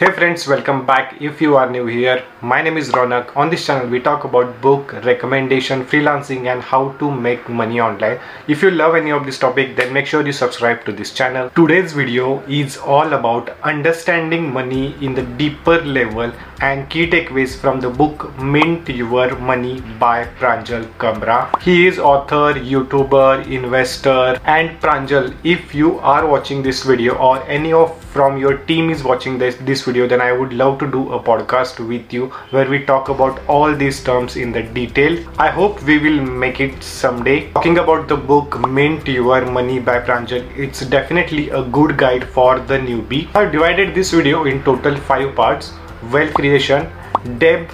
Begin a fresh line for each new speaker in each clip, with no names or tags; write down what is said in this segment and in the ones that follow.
Hey friends, welcome back. If you are new here, my name is Ronak. On this channel, we talk about book, recommendation, freelancing, and how to make money online. If you love any of this topic, then make sure you subscribe to this channel. Today's video is all about understanding money in the deeper level and key takeaways from the book Mint Your Money by Pranjal Kamra. He is author, YouTuber, investor, and Pranjal. If you are watching this video or any of from your team is watching this this video then i would love to do a podcast with you where we talk about all these terms in the detail. I hope we will make it someday. Talking about the book mint your money by pranjal it's definitely a good guide for the newbie. I've divided this video in total five parts. Wealth creation debt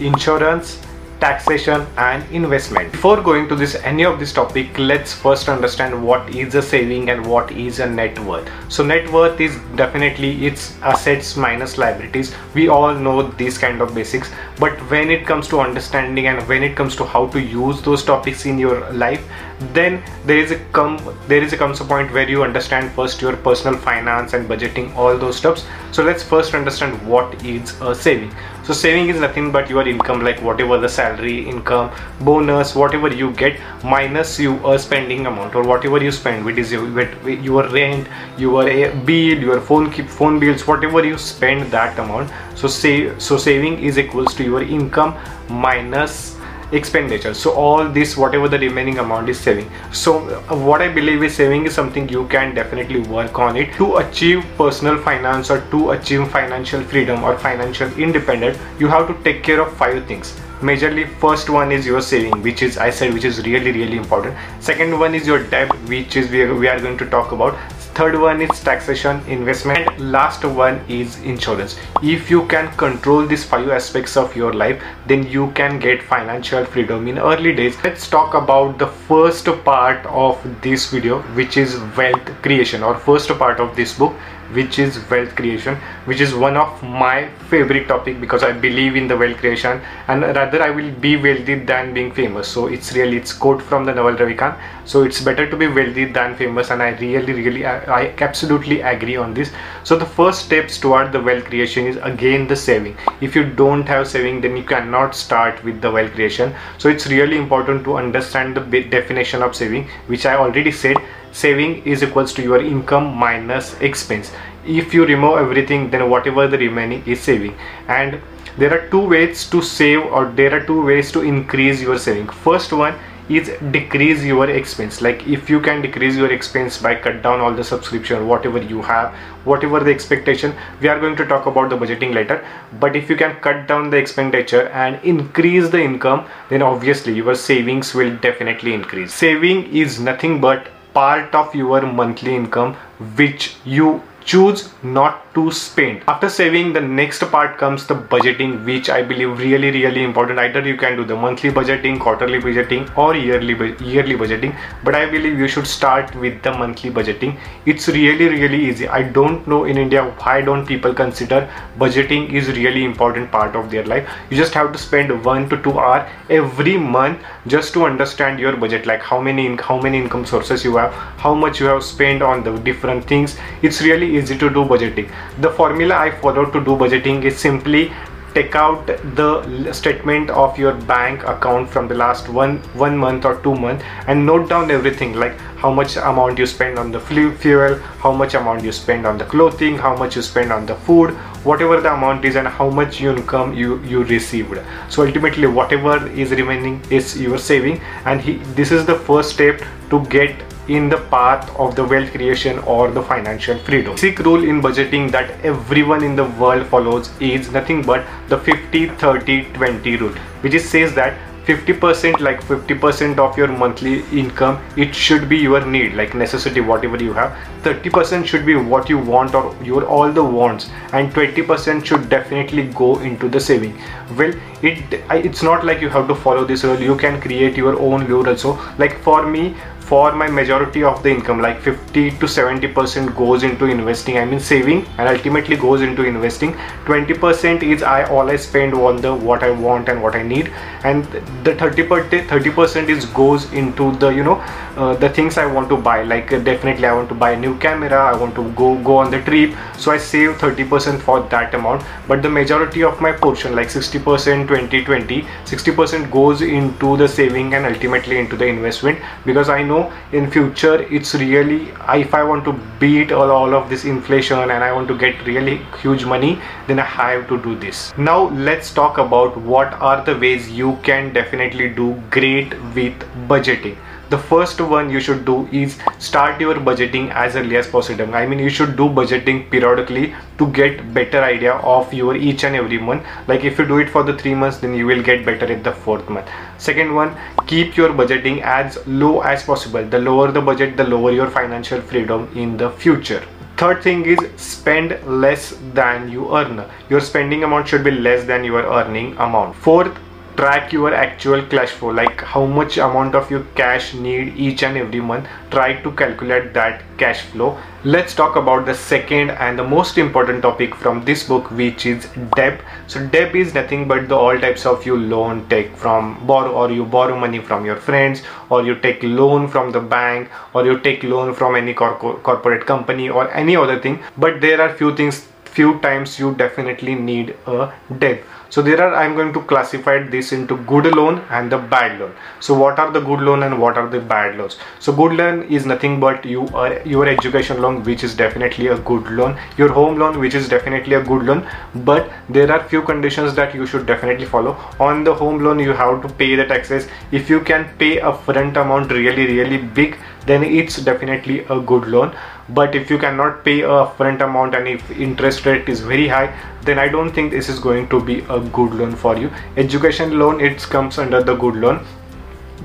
insurance taxation and investment. Before going to this any of this topic let's first understand what is a saving and what is a net worth. So net worth is definitely its assets minus liabilities. We all know these kind of basics. But when it comes to understanding and when it comes to how to use those topics in your life then there is a come there is a comes a point where you understand first your personal finance and budgeting all those stuffs so let's first understand what is a saving. So saving is nothing but your income like whatever the salary income bonus whatever you get minus your spending amount or whatever you spend which is your, rent your eh, bill your phone keep phone bills whatever you spend that amount. So say so saving is equals to your income minus expenditure so all this whatever the remaining amount is saving. So uh, what i believe is saving is something you can definitely work on it. To achieve personal finance or to achieve financial freedom or financial independence you have to take care of five things. Majorly first one is your saving which is i said which is really really important. Second one is your debt which is we are, we are going to talk about third one is taxation investment. And last one is insurance. If you can control these five aspects of your life then you can get financial freedom in early days. Let's talk about the first part of this video which is wealth creation or first part of this book which is wealth creation which is one of my favorite topic because i believe in the wealth creation and rather i will be wealthy than being famous. So it's really it's quote from the Naval Ravikant. So it's better to be wealthy than famous and i really really I absolutely agree on this. So the first steps toward the wealth creation is again the saving. If you don't have saving then you cannot start with the wealth creation. So it's really important to understand the definition of saving which i already said. Saving is equals to your income minus expense. If you remove everything then whatever the remaining is saving. And there are two ways to save or there are two ways to increase your saving. First one is decrease your expense. Like if you can decrease your expense by cut down all the subscription whatever you have whatever the expectation we are going to talk about the budgeting later. But if you can cut down the expenditure and increase the income then obviously your savings will definitely increase. Saving is nothing but part of your monthly income which you choose not to spend. After saving the next part comes the budgeting which i believe really really important. Either you can do the monthly budgeting quarterly budgeting or yearly yearly budgeting. But i believe you should start with the monthly budgeting. It's really really easy. I don't know in india why don't people consider budgeting is really important part of their life. You just have to spend one to two hour every month just to understand your budget like how many how many income sources you have how much you have spent on the different things. It's really easy to do budgeting the formula i follow to do budgeting is simply take out the statement of your bank account from the last one one month or two month and note down everything like how much amount you spend on the fuel how much amount you spend on the clothing how much you spend on the food whatever the amount is and how much income you you received. So ultimately whatever is remaining is your saving and he, this is the first step to get in the path of the wealth creation or the financial freedom. Basic rule in budgeting that everyone in the world follows is nothing but the 50 30 20 rule which says that 50% like 50% of your monthly income it should be your need like necessity whatever you have. 30% should be what you want or your all the wants and 20% should definitely go into the saving. Well it it's not like you have to follow this rule. You can create your own rule also. Like for me for my majority of the income like 50 to 70 percent goes into investing i mean saving and ultimately goes into investing. 20 percent is i i spend on the what i want and what i need. And the 30 30 percent is goes into the you know uh, the things i want to buy. Like uh, definitely i want to buy a new camera i want to go go on the trip. So i save 30 percent for that amount. But the majority of my portion like 60 percent 20 20 60 percent goes into the saving and ultimately into the investment. Because i know know in future it's really if I want to beat all, all of this inflation and I want to get really huge money then I have to do this. Now let's talk about what are the ways you can definitely do great with budgeting the first one you should do is start your budgeting as early as possible. I mean you should do budgeting periodically to get better idea of your each and every month. Like if you do it for the three months then you will get better at the fourth month. Second one keep your budgeting as low as possible. The lower the budget the lower your financial freedom in the future. Third thing is spend less than you earn. Your spending amount should be less than your earning amount. Fourth track your actual cash flow like how much amount of your cash need each and every month try to calculate that cash flow. Let's talk about the second and the most important topic from this book which is debt. So debt is nothing but the all types of you loan take from borrow or you borrow money from your friends or you take loan from the bank or you take loan from any cor corporate company or any other thing. But there are few things few times you definitely need a debt so there are i'm going to classify this into good loan and the bad loan. So what are the good loan and what are the bad loans? So good loan is nothing but you are your education loan which is definitely a good loan your home loan which is definitely a good loan but there are few conditions that you should definitely follow. On the home loan you have to pay the taxes. If you can pay a front amount really really big then it's definitely a good loan but if you cannot pay a front amount and if interest rate is very high then i don't think this is going to be a good loan for you. Education loan it comes under the good loan.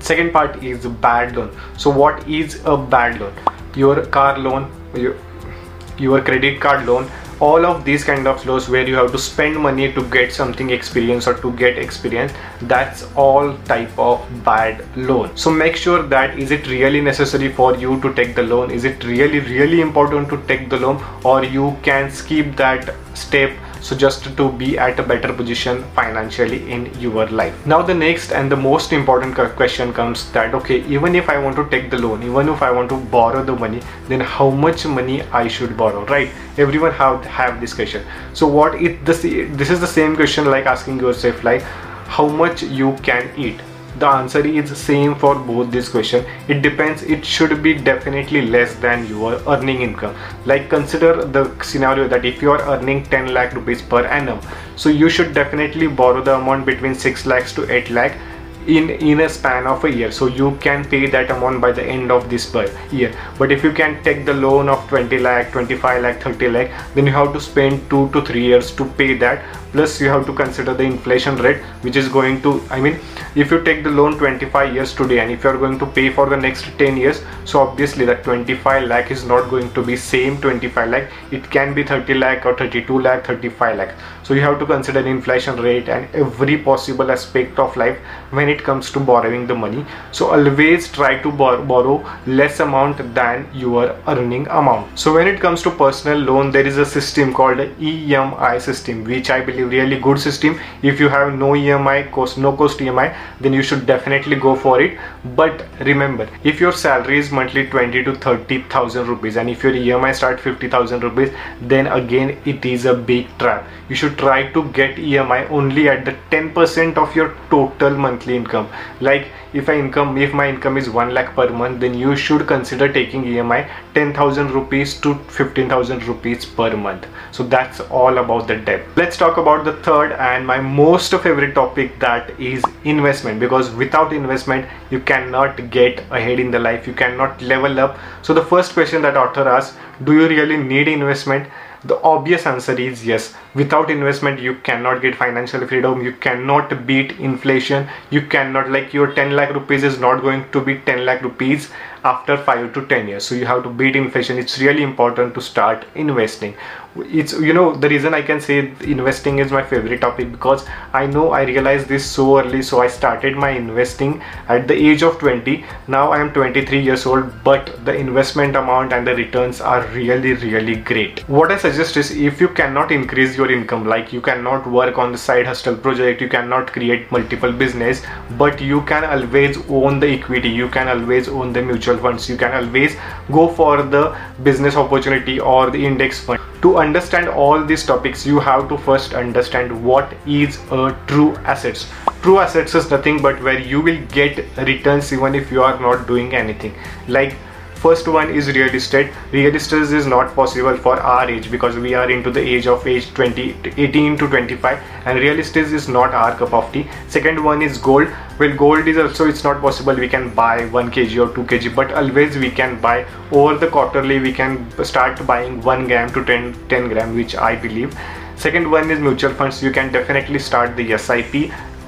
Second part is bad loan. So what is a bad loan? Your car loan your, your credit card loan all of these kind of loans where you have to spend money to get something experience or to get experience that's all type of bad loan. So make sure that is it really necessary for you to take the loan? Is it really really important to take the loan? Or you can skip that step so just to be at a better position financially in your life. Now the next and the most important question comes that okay even if i want to take the loan even if i want to borrow the money then how much money i should borrow right? Everyone have have this question. So what it this this is the same question like asking yourself like how much you can eat the answer is same for both this question it depends. It should be definitely less than your earning income. Like consider the scenario that if you are earning 10 lakh rupees per annum so you should definitely borrow the amount between 6 lakhs to 8 lakh in in a span of a year. So you can pay that amount by the end of this year. But if you can take the loan of 20 lakh 25 lakh 30 lakh then you have to spend 2 to 3 years to pay that plus you have to consider the inflation rate which is going to i mean if you take the loan 25 years today and if you are going to pay for the next 10 years so obviously that 25 lakh is not going to be same 25 lakh. It can be 30 lakh or 32 lakh 35 lakh. So you have to consider inflation rate and every possible aspect of life when it comes to borrowing the money. So always try to bor borrow less amount than your earning amount. So when it comes to personal loan there is a system called EMI system which I believe really good system. If you have no EMI cost no cost EMI then you should definitely go for it. But remember if your salary is monthly 20 to 30 thousand rupees and if your EMI start 50 thousand rupees then again it is a big trap. You should try to get EMI only at the 10% of your total monthly income. Like if I income if my income is 1 lakh per month then you should consider taking EMI 10,000 rupees to 15,000 rupees per month. So that's all about the debt. Let's talk about the third and my most favorite topic that is investment because without investment you cannot get ahead in the life. You cannot level up. So the first question that author asks do you really need investment? The obvious answer is yes without investment you cannot get financial freedom. You cannot beat inflation. You cannot like your 10 lakh rupees is not going to be 10 lakh rupees after 5 to 10 years. So you have to beat inflation. It's really important to start investing. It's you know the reason i can say investing is my favorite topic because i know i realized this so early. So i started my investing at the age of 20 now i am 23 years old but the investment amount and the returns are really really great. What i suggest is if you cannot increase your income. Like you cannot work on the side hustle project you cannot create multiple business but you can always own the equity you can always own the mutual funds you can always go for the business opportunity or the index fund. To understand all these topics you have to first understand what is a true assets. True assets is nothing but where you will get returns even if you are not doing anything. Like first one is real estate real estate is not possible for our age because we are into the age of age 20 18 to 25 and real estate is not our cup of tea. Second one is gold. Well gold is also it's not possible. We can buy 1 kg or 2 kg but always we can buy. Over the quarterly we can start buying 1 gram to 10 10 gram which i believe. Second one is mutual funds. You can definitely start the sip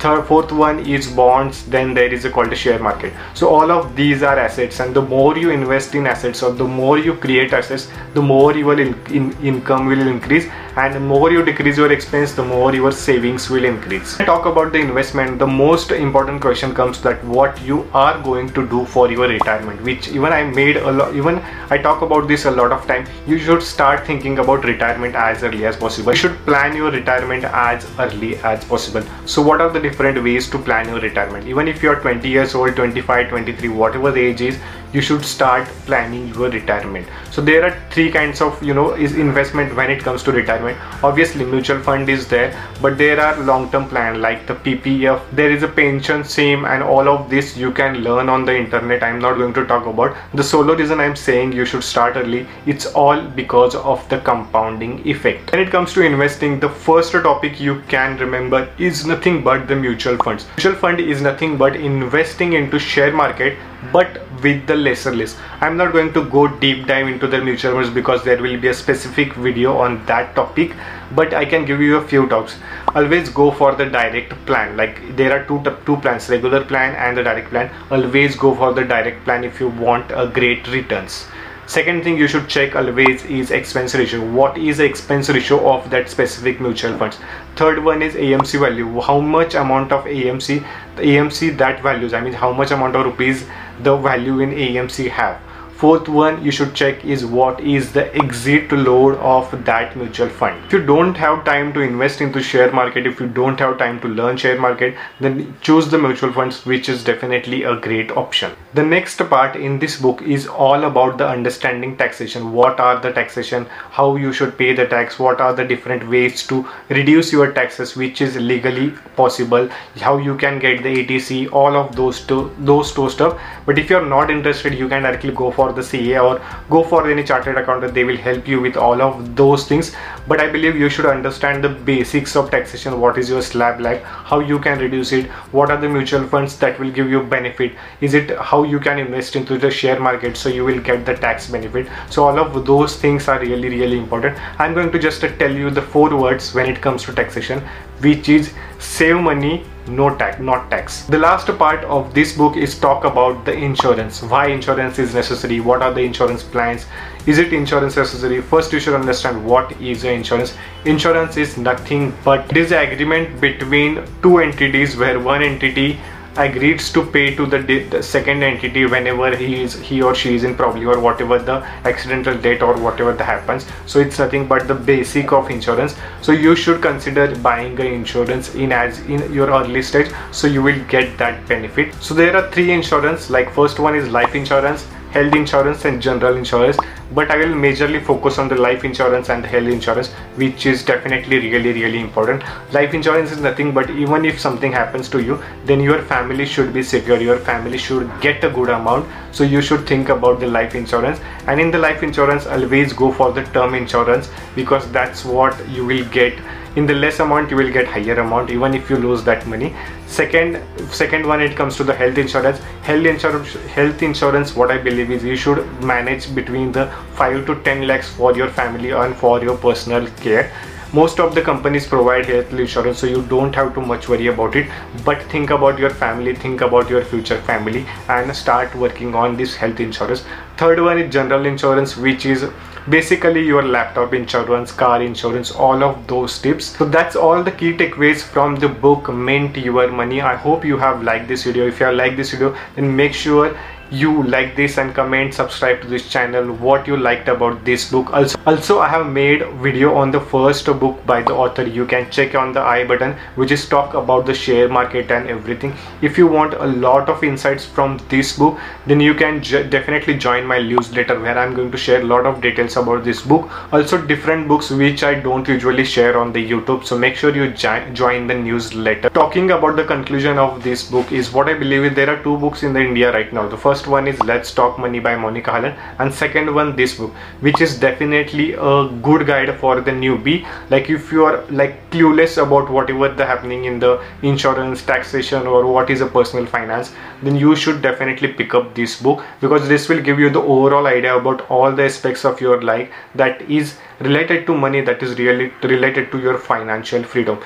third fourth one is bonds then there is a called share market. So all of these are assets and the more you invest in assets or the more you create assets the more your in, in, income will increase and the more you decrease your expense the more your savings will increase. Talk about the investment the most important question comes that what you are going to do for your retirement which even i made a lot even i talk about this a lot of time. You should start thinking about retirement as early as possible. You should plan your retirement as early as possible. So what are the different ways to plan your retirement? Even if you are 20 years old 25 23 whatever the age is you should start planning your retirement. So there are three kinds of you know is investment when it comes to retirement. Obviously mutual fund is there but there are long-term plan like the ppf there is a pension scheme and all of this you can learn on the internet. I'm not going to talk about. The solo reason i'm saying you should start early it's all because of the compounding effect. When it comes to investing the first topic you can remember is nothing but the mutual funds. Mutual fund is nothing but investing into share market but with the lesser list. I'm not going to go deep dive into the mutual funds because there will be a specific video on that topic but i can give you a few talks. Always go for the direct plan. Like there are two two plans regular plan and the direct plan. Always go for the direct plan if you want a great returns. Second thing you should check always is expense ratio. What is the expense ratio of that specific mutual funds? Third one is amc value. How much amount of amc the amc that values? I mean how much amount of rupees the value in amc have fourth one you should check is what is the exit load of that mutual fund. If you don't have time to invest into share market if you don't have time to learn share market then choose the mutual funds which is definitely a great option. The next part in this book is all about the understanding taxation. What are the taxation? How you should pay the tax? What are the different ways to reduce your taxes? Which is legally possible? How you can get the 80C all of those two those two stuff. But if you're not interested you can directly go for the CA or go for any chartered accountant they will help you with all of those things. But I believe you should understand the basics of taxation. What is your slab like? How you can reduce it? What are the mutual funds that will give you benefit? Is it how you can invest into the share market so you will get the tax benefit? So all of those things are really really important. I'm going to just tell you the four words when it comes to taxation which is save money no tax not tax. The last part of this book is talk about the insurance. Why insurance is necessary? What are the insurance plans? Is it insurance necessary? First you should understand what is insurance. Insurance is nothing but it is agreement between two entities where one entity agrees to pay to the, the, second entity whenever he is he or she is in problem or whatever the accidental death or whatever that happens. So it's nothing but the basic of insurance. So you should consider buying the insurance in as in your early stage. So you will get that benefit. So there are three insurance like first one is life insurance health insurance and general insurance but I will majorly focus on the life insurance and the health insurance which is definitely really really important. Life insurance is nothing but even if something happens to you then your family should be secure. Your family should get a good amount. So you should think about the life insurance. And in the life insurance always go for the term insurance because that's what you will get in the less amount you will get higher amount even if you lose that money. Second second one it comes to the health insurance. Health insurance health insurance what i believe is you should manage between the 5 to 10 lakhs for your family and for your personal care. Most of the companies provide health insurance so you don't have to much worry about it. But think about your family think about your future family and start working on this health insurance. Third one is general insurance which is basically your laptop insurance car insurance all of those tips. So that's all the key takeaways from the book mint your money. I hope you have liked this video. If you have liked this video then make sure you like this and comment subscribe to this channel what you liked about this book also. Also i have made video on the first book by the author. You can check on the i button which is talk about the share market and everything. If you want a lot of insights from this book then you can definitely join my newsletter where i'm going to share a lot of details about this book. Also different books which i don't usually share on the youtube so make sure you join the newsletter. Talking about the conclusion of this book is what i believe there are two books in the india right now. The first first one is let's talk money by Monika Halan and second one this book which is definitely a good guide for the newbie. Like if you are like clueless about whatever the happening in the insurance taxation or what is a personal finance then you should definitely pick up this book because this will give you the overall idea about all the aspects of your life that is related to money that is really related to your financial freedom.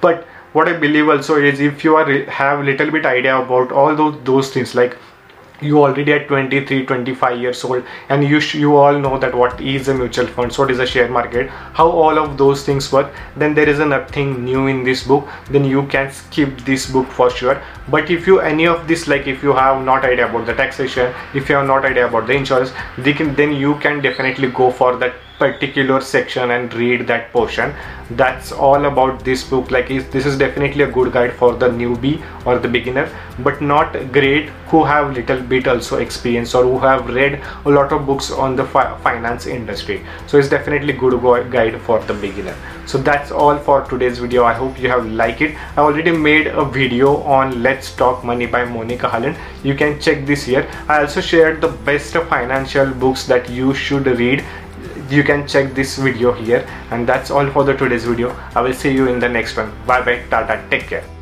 But what i believe also is if you are have little bit idea about all those those things like you already at 23 25 years old and you you all know that what is a mutual funds what is a share market. How all of those things work then there is nothing new in this book. Then you can skip this book for sure. But if you any of this like if you have not idea about the taxation if you have not idea about the insurance can then you can definitely go for that particular section and read that portion. That's all about this book. Like this is definitely a good guide for the newbie or the beginner but not great who have little bit also experience or who have read a lot of books on the fi finance industry. So it's definitely good guide for the beginner. So that's all for today's video. I hope you have liked it. I already made a video on let's talk money by Monika Halan you can check this here. I also shared the best financial books that you should read you can check this video here. And that's all for the today's video. I will see you in the next one. Bye bye tata. Take care